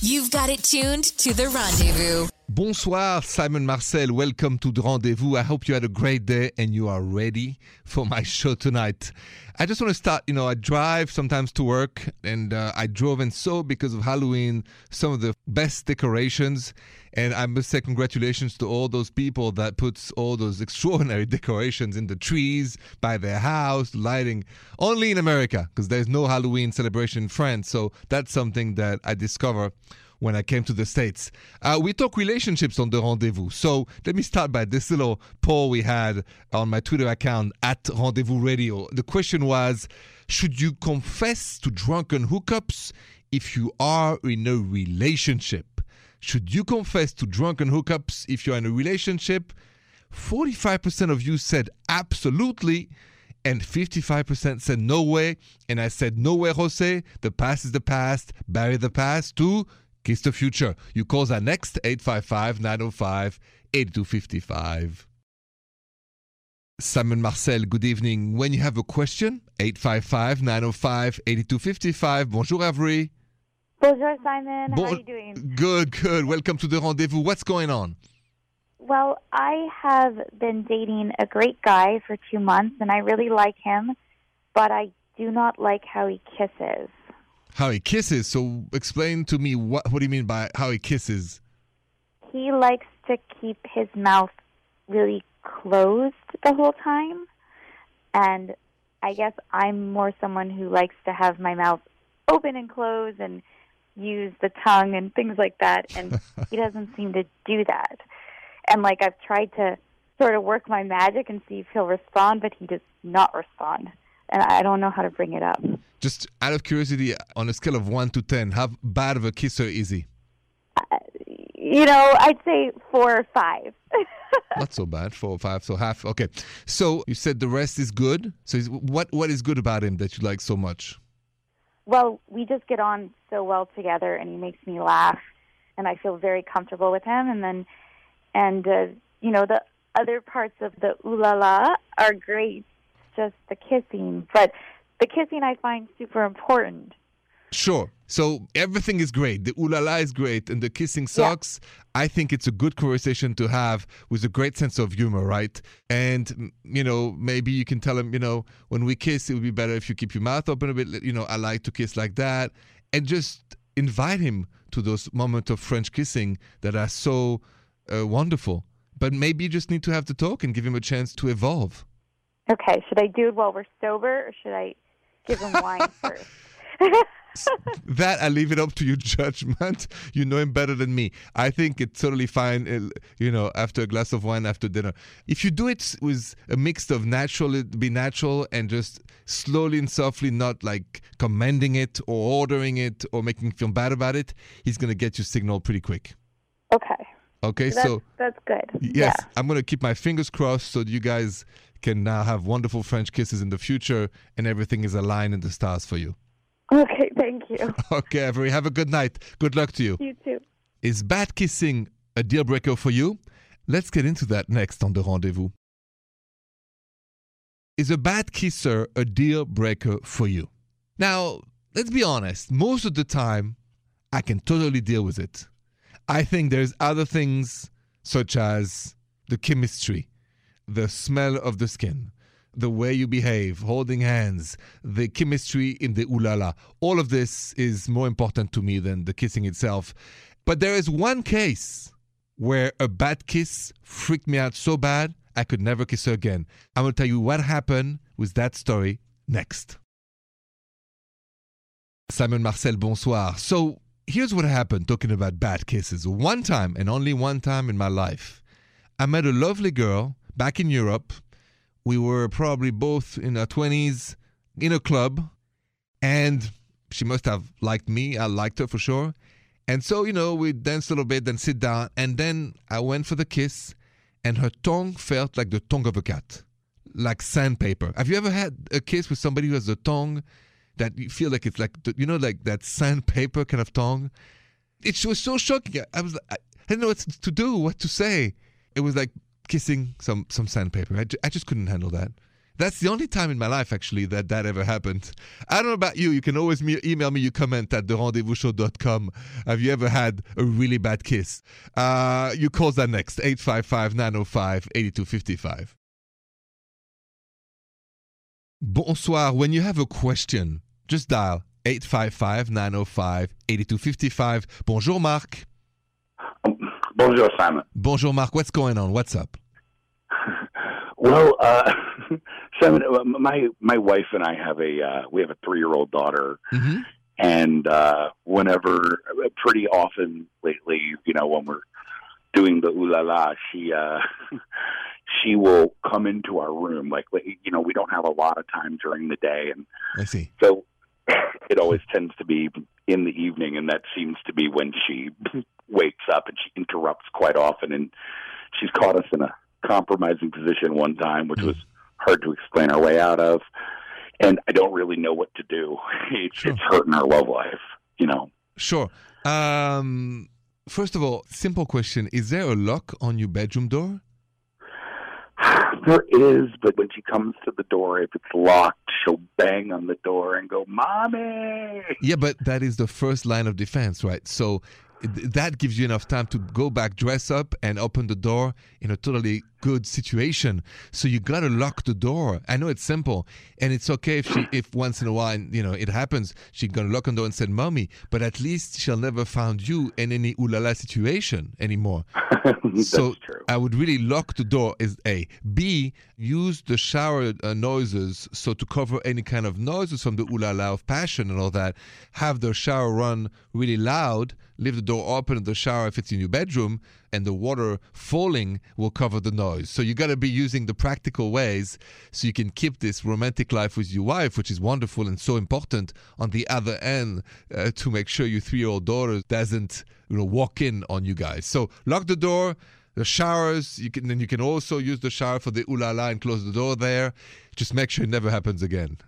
You've got it tuned to the rendezvous. Bonsoir, Simon Marcel. Welcome to the rendezvous. I hope you had a great day and you are ready for my show tonight. I just want to start. You know, I drive sometimes to work, and uh, I drove and saw because of Halloween some of the best decorations. And I must say, congratulations to all those people that puts all those extraordinary decorations in the trees by their house, lighting. Only in America, because there's no Halloween celebration in France. So that's something that I discover when I came to the States. Uh, we talk relationships on the rendezvous. So let me start by this little poll we had on my Twitter account at Rendezvous Radio. The question was Should you confess to drunken hookups if you are in a relationship? Should you confess to drunken hookups if you're in a relationship? 45% of you said absolutely and 55% said no way. And I said, no way, Jose. The past is the past. Bury the past. To Kiss the Future. You call our next 855 905 8255. Simon Marcel, good evening. When you have a question, 855 905 8255. Bonjour, Avery. Bonjour, Simon. How are you doing? Good, good. Welcome to the rendezvous. What's going on? Well, I have been dating a great guy for two months, and I really like him, but I do not like how he kisses. How he kisses. So explain to me what what do you mean by how he kisses? He likes to keep his mouth really closed the whole time, and I guess I'm more someone who likes to have my mouth open and close and use the tongue and things like that, and he doesn't seem to do that. And like I've tried to sort of work my magic and see if he'll respond, but he does not respond, and I don't know how to bring it up. Just out of curiosity, on a scale of 1 to 10, how bad of a kisser is he? You know, I'd say four or five. Not so bad, 4 or 5, so half. Okay. So you said the rest is good. So is, what what is good about him that you like so much? well, we just get on so well together, and he makes me laugh, and I feel very comfortable with him. And then, and uh, you know, the other parts of the ooh la la are great. Just the kissing, but the kissing I find super important. Sure. So everything is great. The ooh la la is great, and the kissing sucks. I think it's a good conversation to have with a great sense of humor, right? And you know, maybe you can tell him, you know, when we kiss, it would be better if you keep your mouth open a bit. You know, I like to kiss like that, and just invite him to those moments of French kissing that are so uh, wonderful. But maybe you just need to have the talk and give him a chance to evolve. Okay, should I do it while we're sober, or should I give him wine first? that I leave it up to your judgment. You know him better than me. I think it's totally fine, uh, you know, after a glass of wine after dinner. If you do it with a mix of natural, it be natural, and just slowly and softly, not like commanding it or ordering it or making him feel bad about it, he's going to get your signal pretty quick. okay, Okay, that's so that's good. yes, Yeah. I'm going to keep my fingers crossed so you guys can now have wonderful French kisses in the future and everything is aligned in the stars for you. Okay, thank you. Okay, Avery, have a good night. Good luck to you. You too. Is bad kissing a deal breaker for you? Let's get into that next on the rendezvous. Is a bad kisser a deal breaker for you? Now, let's be honest, most of the time, I can totally deal with it. I think there's other things such as the chemistry, the smell of the skin, the way you behave, holding hands, the chemistry in the ooh la la. All of this is more important to me than the kissing itself. But there is one case where a bad kiss freaked me out so bad I could never kiss her again. I'm going to tell you what happened with that story next. Simon Marcel, bonsoir. So here's what happened talking about bad kisses. One time, and only one time in my life, I met a lovely girl back in Europe. We were probably both in our 20s in a club, and she must have liked me. I liked her for sure. And so, you know, we danced a little bit, then sit down, and then I went for the kiss, and her tongue felt like the tongue of a cat, like sandpaper. Have you ever had a kiss with somebody who has a tongue that you feel like it's like, you know, like that sandpaper kind of tongue? It was so shocking. I was, I didn't know what to do, what to say. It was like kissing some some sandpaper. I, I just couldn't handle that. That's the only time in my life, actually, that that ever happened. I don't know about you. You can always me- email me your comment at therendezvousshow.com. Have you ever had a really bad kiss? Uh, you call that next, 855 905 8255. Bonsoir. When you have a question, just dial 855 905 8255. Bonjour, Marc. Bonjour, Simon. Bonjour, Marc. What's going on? What's up? Well, uh, Simon, uh, my my wife and I have a uh, we have a three year old daughter, Mm-hmm. and uh, whenever, pretty often lately, you know, when we're doing the ooh la la, she uh, she will come into our room. Like, you know, we don't have a lot of time during the day, and I see. so it always tends to be in the evening, and that seems to be when she wakes up and she interrupts quite often. And she's caught us in a compromising position one time, which was hard to explain our way out of. And I don't really know what to do. It's, Sure. it's hurting our love life, you know. Sure. Um, first of all, simple question: Is there a lock on your bedroom door? There is, but when she comes to the door, if it's locked, she'll bang on the door and go, "Mommy!" Yeah, but that is the first line of defense, right? So that gives you enough time to go back, dress up, and open the door in a totally good situation. So you gotta lock the door. I know it's simple, and it's okay if she, if once in a while, you know, it happens, she's gonna lock on the door and say, "Mommy," but at least she'll never find you in any ooh la la situation anymore. So true. I would really lock the door. Is A. B. Use the shower uh, noises so to cover any kind of noises from the ooh la la of passion and all that. Have the shower run really loud. Leave the door open in the shower if it's in your bedroom, and the water falling will cover the noise. So you got to be using the practical ways so you can keep this romantic life with your wife, which is wonderful and so important. On the other end, uh, to make sure your three-year-old daughter doesn't you know walk in on you guys. So lock the door the showers you can then you can also use the shower for the ooh la la and close the door there just make sure it never happens again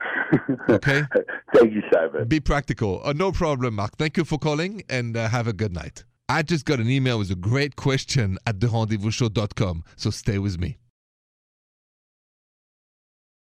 okay Thank you, Simon. be practical uh, no problem mark thank you for calling and uh, have a good night i just got an email with a great question at therendezvousshow.com so stay with me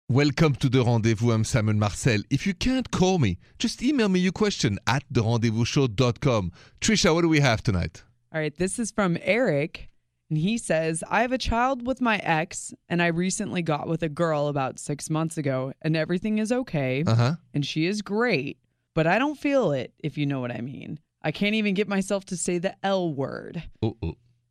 Welcome to the Rendezvous. I'm Simon Marcel. If you can't call me, just email me your question at therendezvousshow.com. Trisha, what do we have tonight? All right, this is from Eric, and he says, I have a child with my ex, and I recently got with a girl about six months ago, and everything is okay, Uh huh. and she is great, but I don't feel it, if you know what I mean. I can't even get myself to say the L word.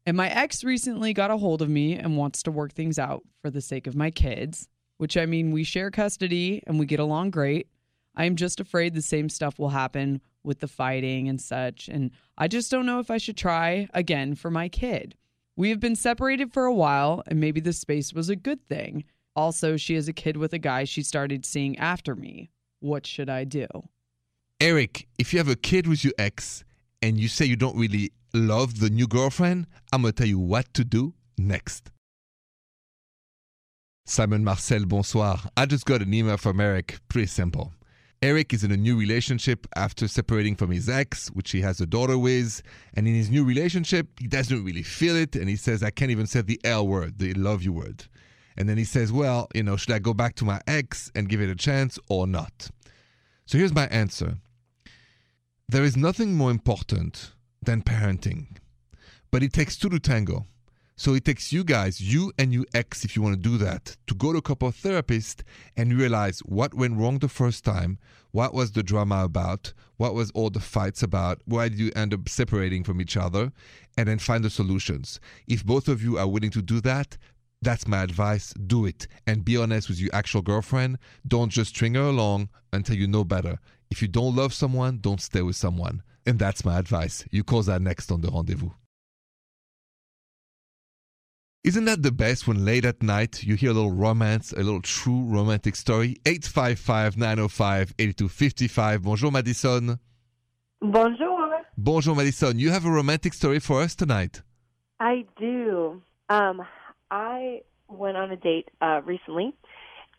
And my ex recently got a hold of me and wants to work things out for the sake of my kids, which I mean, we share custody and we get along great. I am just afraid the same stuff will happen with the fighting and such. And I just don't know if I should try again for my kid. We have been separated for a while, and maybe the space was a good thing. Also, she has a kid with a guy she started seeing after me. What should I do? Eric, if you have a kid with your ex and you say you don't really love the new girlfriend, I'm going to tell you what to do next. Simon Marcel, bonsoir. I just got an email from Eric. Pretty simple. Eric is in a new relationship after separating from his ex, which he has a daughter with. And in his new relationship, he doesn't really feel it. And he says, I can't even say the L word, the love you word. And then he says, Well, you know, should I go back to my ex and give it a chance or not? So here's my answer there is nothing more important than parenting, but it takes two to tango. So it takes you guys, you and your ex, if you want to do that, to go to a couple of therapists and realize what went wrong the first time, what was the drama about, what was all the fights about, why did you end up separating from each other, and then find the solutions. If both of you are willing to do that, that's my advice. Do it and be honest with your actual girlfriend. Don't just string her along until you know better. If you don't love someone, don't stay with someone. And that's my advice. You call that next on the rendezvous. Isn't that the best when late at night you hear a little romance, a little true romantic story? 855 905 8255. Bonjour, Madison. Bonjour. Bonjour, Madison. You have a romantic story for us tonight. I do. Um, I went on a date uh, recently,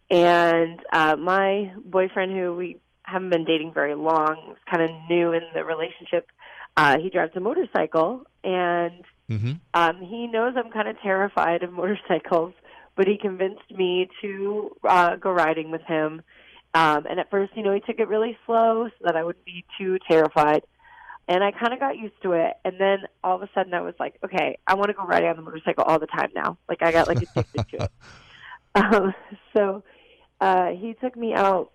and uh, my boyfriend, who we haven't been dating very long, kind of new in the relationship. Uh, he drives a motorcycle, and Mm-hmm. um, he knows I'm kind of terrified of motorcycles, but he convinced me to uh, go riding with him. Um, and at first, you know, he took it really slow so that I wouldn't be too terrified. And I kind of got used to it. And then all of a sudden, I was like, okay, I want to go riding on the motorcycle all the time now. Like I got like addicted to it. Um, so uh, he took me out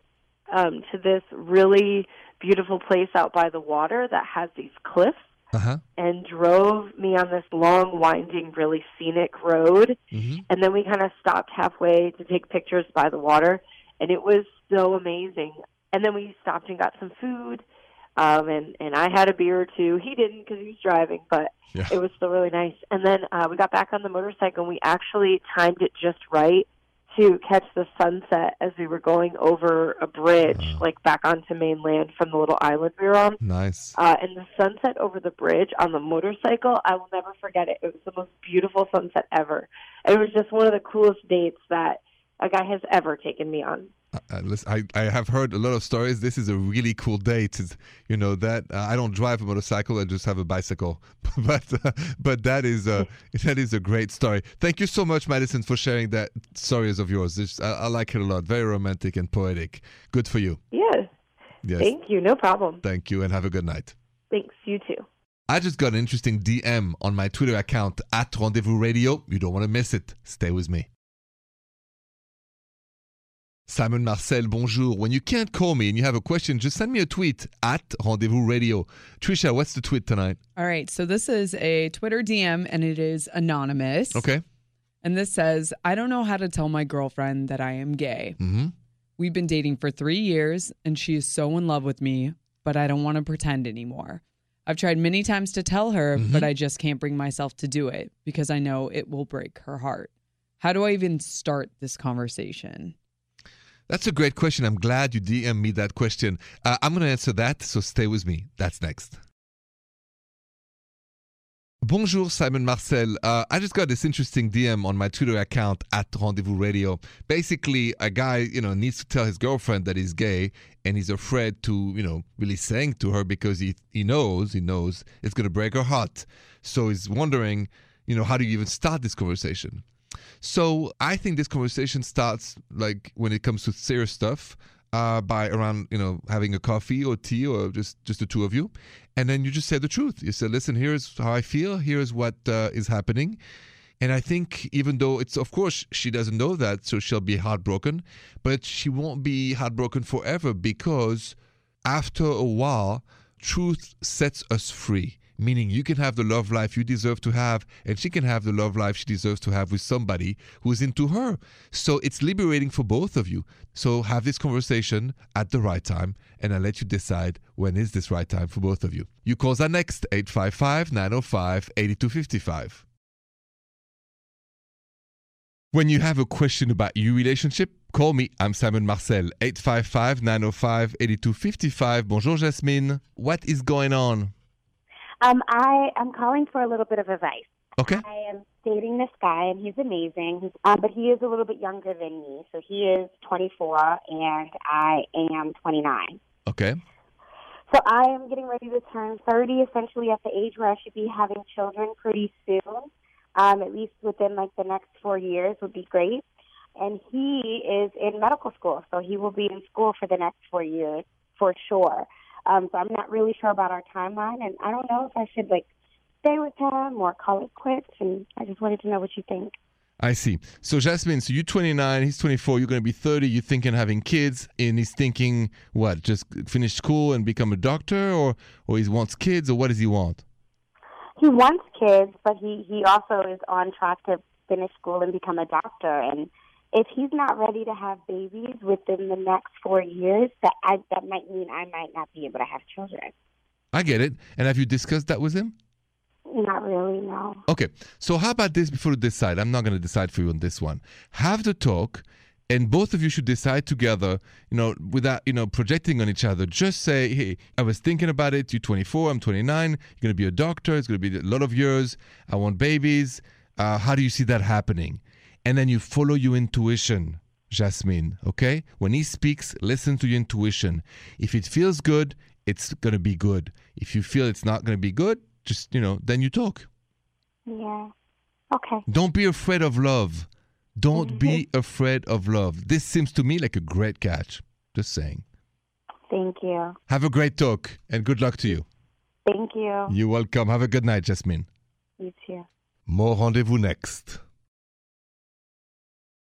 um, to this really beautiful place out by the water that has these cliffs Uh huh. and drove me on this long, winding, really scenic road. hmm And then we kind of stopped halfway to take pictures by the water, and it was so amazing. And then we stopped and got some food, um, and and I had a beer or two. He didn't because he was driving, but Yeah. it was still really nice. And then uh, we got back on the motorcycle, and we actually timed it just right to catch the sunset as we were going over a bridge, like back onto mainland from the little island we were on. Nice. Uh, and the sunset over the bridge on the motorcycle, I will never forget it. It was the most beautiful sunset ever. It was just one of the coolest dates that a guy has ever taken me on. Uh, listen, I, I have heard a lot of stories. This is a really cool date. It's, you know that uh, I don't drive a motorcycle. I just have a bicycle. but uh, but that is a that is a great story. Thank you so much, Madison, for sharing that stories of yours. This, I, I like it a lot. Very romantic and poetic. Good for you. Yes. Yes. Thank you. No problem. Thank you, and have a good night. Thanks. You too. I just got an interesting DM on my Twitter account at Rendezvous Radio. You don't want to miss it. Stay with me. Simon Marcel, bonjour. When you can't call me and you have a question, just send me a tweet at Rendezvous Radio. Trisha, what's the tweet tonight? All right. So this is a Twitter DM and it is anonymous. Okay. And this says, I don't know how to tell my girlfriend that I am gay. Mm-hmm. We've been dating for three years and she is so in love with me, but I don't want to pretend anymore. I've tried many times to tell her, but I just can't bring myself to do it because I know it will break her heart. How do I even start this conversation? That's a great question. I'm glad you DM me that question. Uh, I'm going to answer that, so stay with me. That's next. Bonjour, Simon Marcel. Uh, I just got this interesting DM on my Twitter account at Rendezvous Radio. Basically, a guy, you know, needs to tell his girlfriend that he's gay, and he's afraid to, you know, really saying to her because he he knows he knows it's going to break her heart. So he's wondering, you know, how do you even start this conversation? So I think this conversation starts like when it comes to serious stuff uh, by around you know having a coffee or tea or just just the two of you, and then you just say the truth. You say, "Listen, here's how I feel. Here's what uh, is happening." And I think even though it's of course she doesn't know that, so she'll be heartbroken, but she won't be heartbroken forever because after a while, truth sets us free. Meaning you can have the love life you deserve to have, and she can have the love life she deserves to have with somebody who's into her. So it's liberating for both of you. So have this conversation at the right time, and I'll let you decide when is this right time for both of you. You call are next 855 905 8255. When you have a question about your relationship, call me. I'm Simon Marcel, 855 905 8255. Bonjour, Jasmine. What is going on? Um, I am calling for a little bit of advice. Okay. I am dating this guy, and he's amazing. He's, um, but he is a little bit younger than me. So he is 24, and I am 29. Okay. So I am getting ready to turn 30, essentially at the age where I should be having children pretty soon. Um, at least within like the next four years would be great. And he is in medical school, so he will be in school for the next four years for sure. Um, so I'm not really sure about our timeline, and I don't know if I should like stay with him or call it quits. And I just wanted to know what you think. I see. So, Jasmine, so you're 29, he's 24, you're going to be 30, you're thinking having kids, and he's thinking, what, just finish school and become a doctor, or, or he wants kids, or what does he want? He wants kids, but he he also is on track to finish school and become a doctor. And if he's not ready to have babies within the next four years, that I, that might mean I might not be able to have children. I get it. And have you discussed that with him? Not really, no. Okay. So, how about this before you decide? I'm not going to decide for you on this one. Have the talk, and both of you should decide together, you know, without, you know, projecting on each other. Just say, hey, I was thinking about it. You're 24, I'm 29. You're going to be a doctor. It's going to be a lot of years. I want babies. Uh, how do you see that happening? And then you follow your intuition, Jasmine, okay? When he speaks, listen to your intuition. If it feels good, it's going to be good. If you feel it's not going to be good, just, you know, then you talk. Yeah. Okay. Don't be afraid of love. Don't mm-hmm. be afraid of love. This seems to me like a great catch. Just saying. Thank you. Have a great talk and good luck to you. Thank you. You're welcome. Have a good night, Jasmine. You too. More rendezvous next.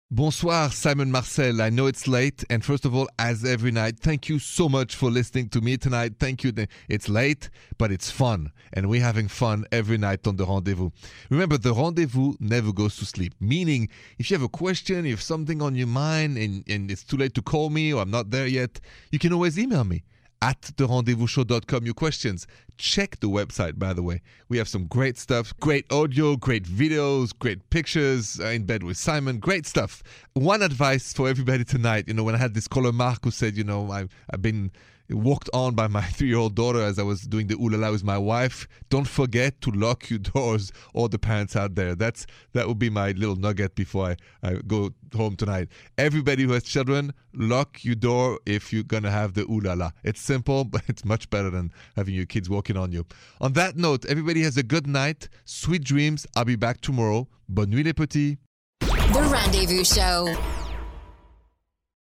Bonsoir, Simon Marcel. I know it's late. And first of all, as every night, thank you so much for listening to me tonight. Thank you. It's late, but it's fun. And we're having fun every night on the rendezvous. Remember, the rendezvous never goes to sleep. Meaning, if you have a question, if something on your mind and, and it's too late to call me or I'm not there yet, you can always email me at therendezvousshow.com your questions. Check the website, by the way. We have some great stuff, great audio, great videos, great pictures uh, in bed with Simon, great stuff. One advice for everybody tonight, you know, when I had this caller, Mark, who said, you know, I've, I've been walked on by my three year old daughter as I was doing the ulala with my wife. Don't forget to lock your doors, all the parents out there. That's That would be my little nugget before I, I go home tonight. Everybody who has children, lock your door if you're going to have the ulala. It's simple, but it's much better than having your kids walking on you. On that note, everybody has a good night. Sweet dreams. I'll be back tomorrow. Bonne nuit, les petits. The Rendezvous Show.